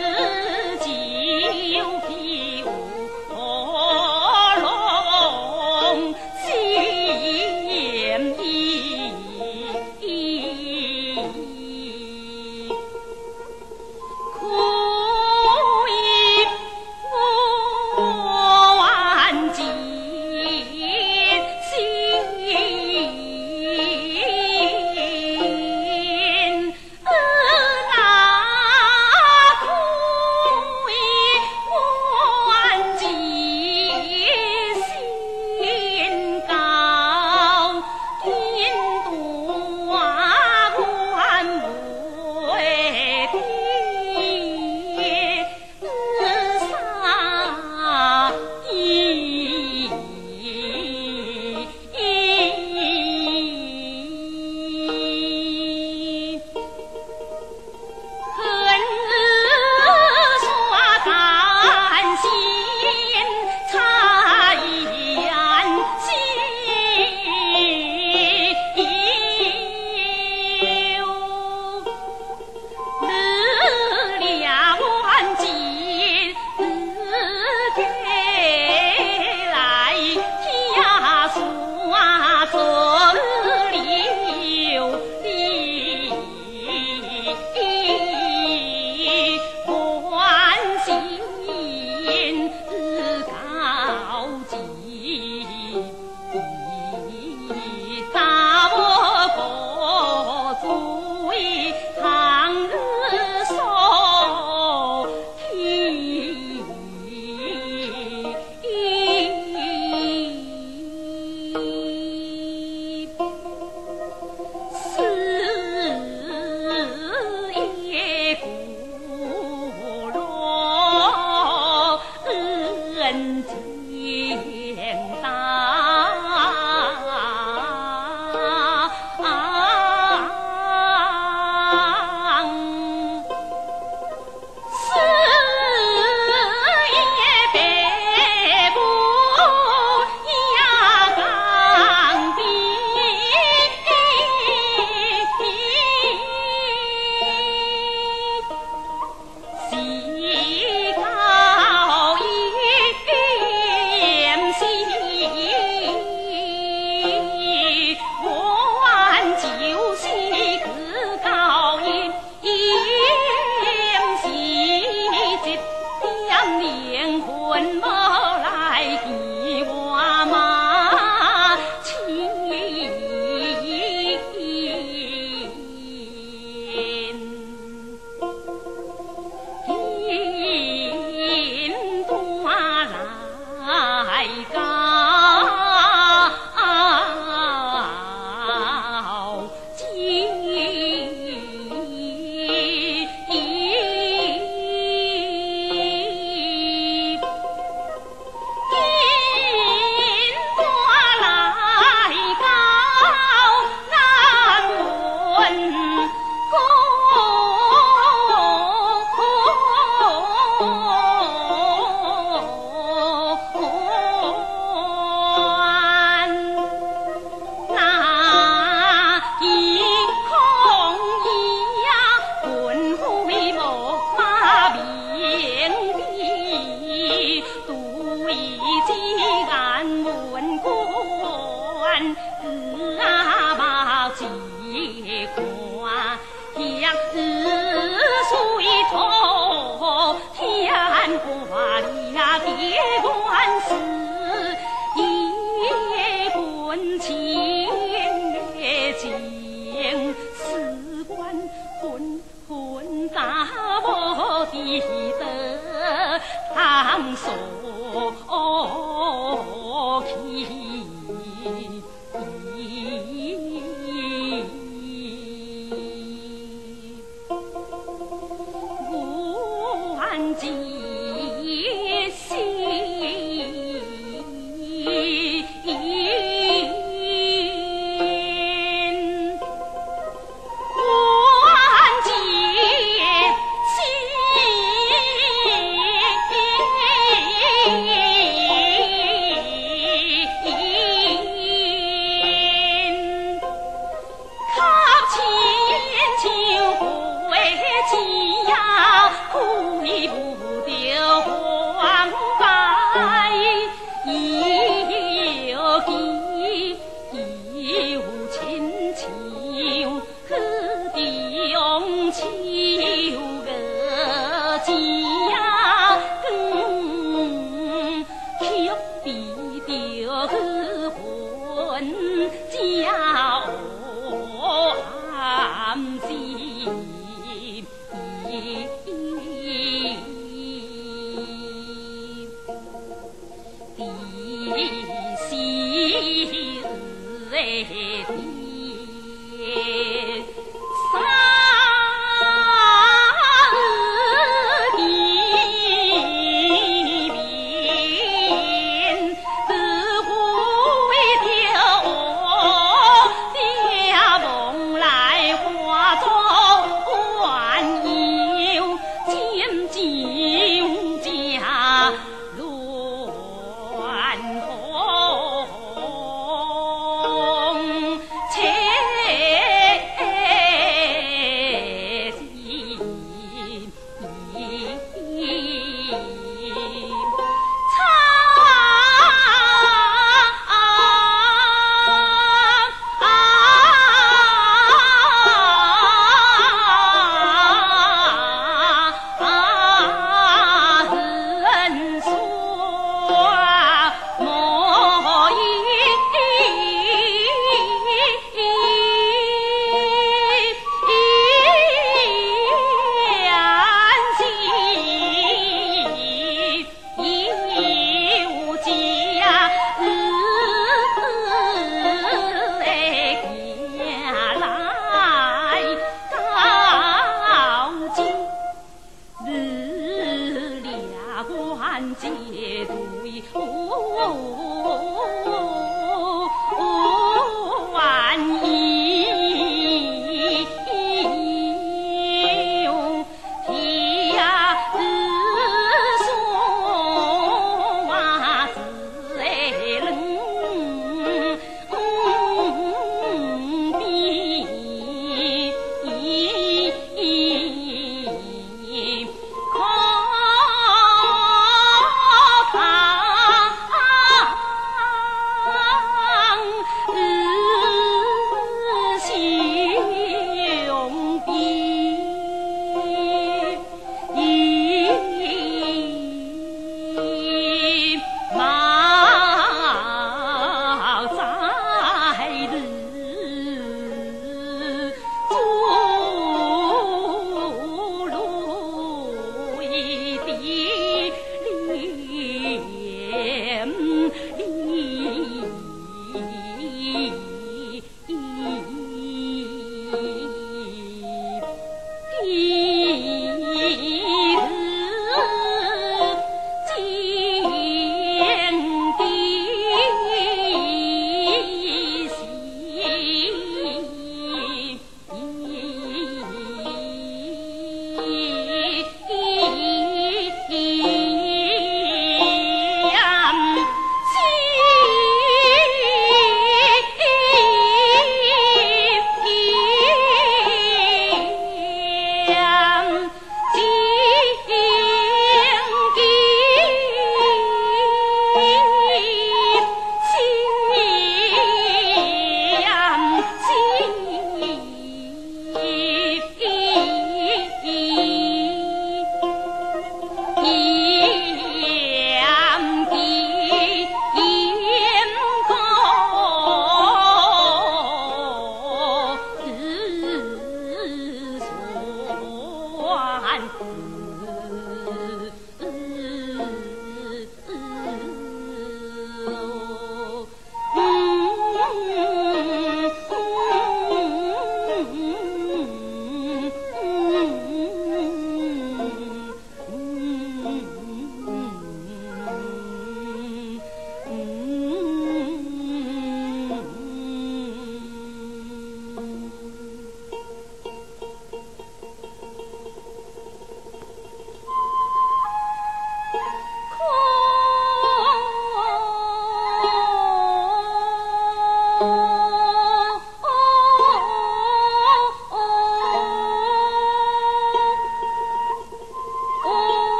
う。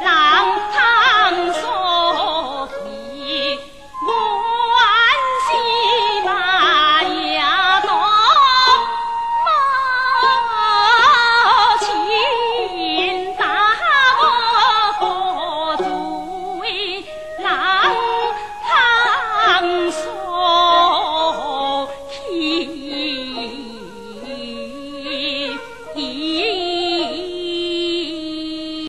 la